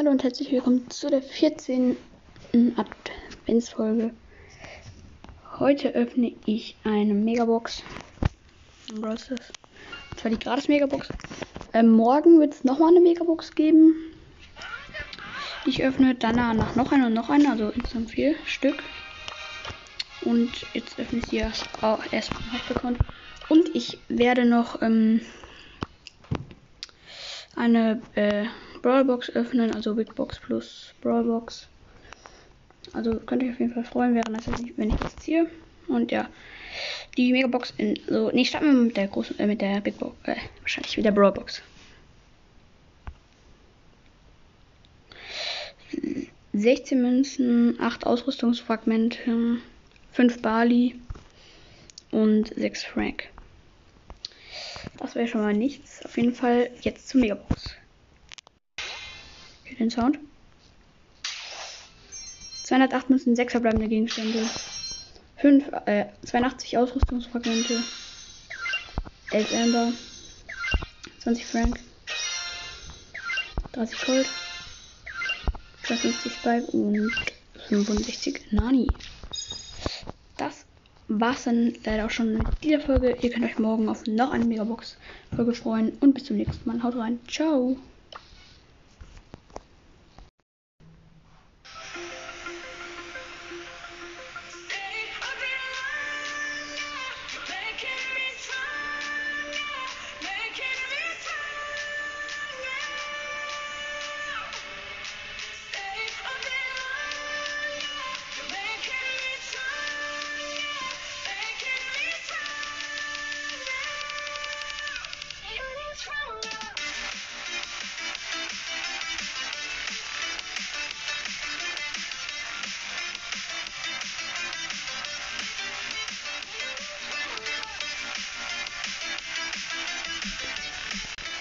Hallo und herzlich willkommen zu der 14. Adventsfolge. Heute öffne ich eine Megabox. Was ist das? Und zwar die gratis Megabox. Ähm, morgen wird es nochmal eine Megabox geben. Die ich öffne danach noch eine und noch eine, also insgesamt vier Stück. Und jetzt öffne ich erst, oh, erst vom Hauptaccount. Und ich werde noch ähm, eine äh, Brawlbox öffnen, also Big Box plus Brawlbox. Also könnt ihr auf jeden Fall freuen, wäre das wenn ich das ziehe. Und ja, die Megabox in so, nee, starten wir mit der großen, äh, mit der Big Box, äh, wahrscheinlich mit der Brawlbox. 16 Münzen, 8 Ausrüstungsfragmente, 5 Bali und 6 Frank. Das wäre schon mal nichts. Auf jeden Fall jetzt zur Megabox. Okay, den Sound. 208 müssen 6 verbleibende Gegenstände. 5, äh, 82 Ausrüstungsfragmente. 11 Amber. 20 Frank. 30 Gold. 52 Spike und 65 Nani. Das war's dann leider auch schon mit dieser Folge. Ihr könnt euch morgen auf noch eine Megabox-Folge freuen und bis zum nächsten Mal. Haut rein. Ciao. What's?